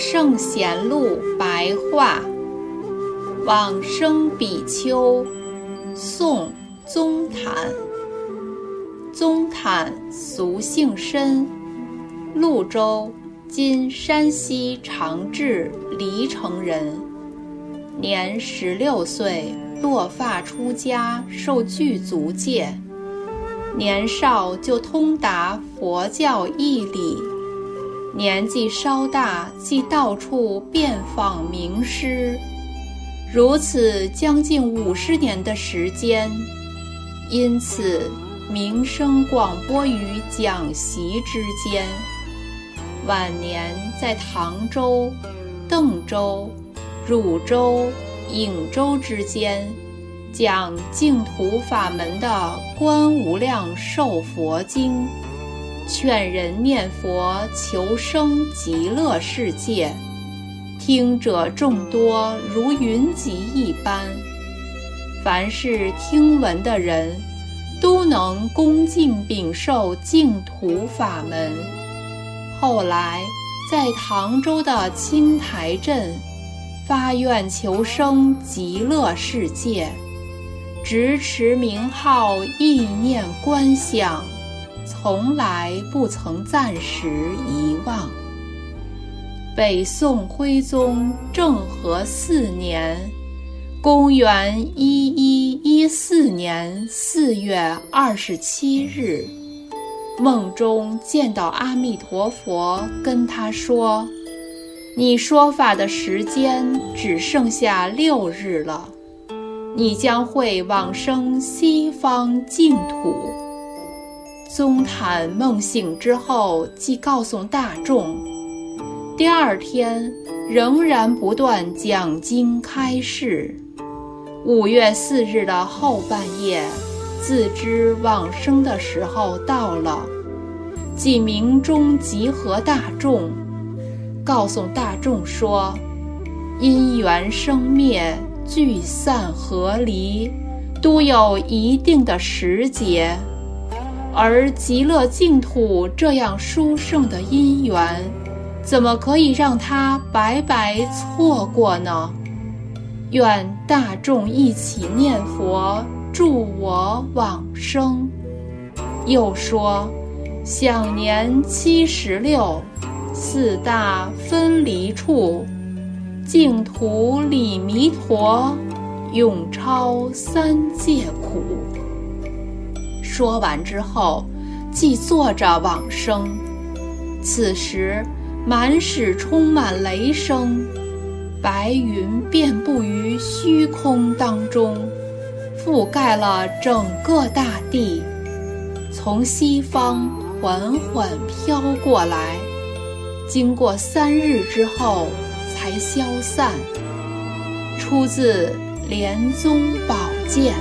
圣贤录白话，往生比丘，宋宗坦。宗坦俗姓申，潞州（今山西长治）黎城人。年十六岁，落发出家，受具足戒。年少就通达佛教义理。年纪稍大，即到处遍访名师，如此将近五十年的时间，因此名声广播于讲习之间。晚年在唐州、邓州、汝州、颍州之间，讲净土法门的《观无量寿佛经》。劝人念佛求生极乐世界，听者众多如云集一般。凡是听闻的人，都能恭敬禀受净土法门。后来在唐州的青台镇，发愿求生极乐世界，执持名号，意念观想。从来不曾暂时遗忘。北宋徽宗政和四年（公元一一一四年四月二十七日），梦中见到阿弥陀佛，跟他说：“你说法的时间只剩下六日了，你将会往生西方净土。”宗坦梦醒之后，即告诉大众。第二天仍然不断讲经开示。五月四日的后半夜，自知往生的时候到了，即明中集合大众，告诉大众说：因缘生灭、聚散合离，都有一定的时节。而极乐净土这样殊胜的因缘，怎么可以让他白白错过呢？愿大众一起念佛，助我往生。又说，享年七十六，四大分离处，净土里弥陀，永超三界苦。说完之后，即坐着往生。此时，满室充满雷声，白云遍布于虚空当中，覆盖了整个大地。从西方缓缓飘过来，经过三日之后才消散。出自《莲宗宝鉴》。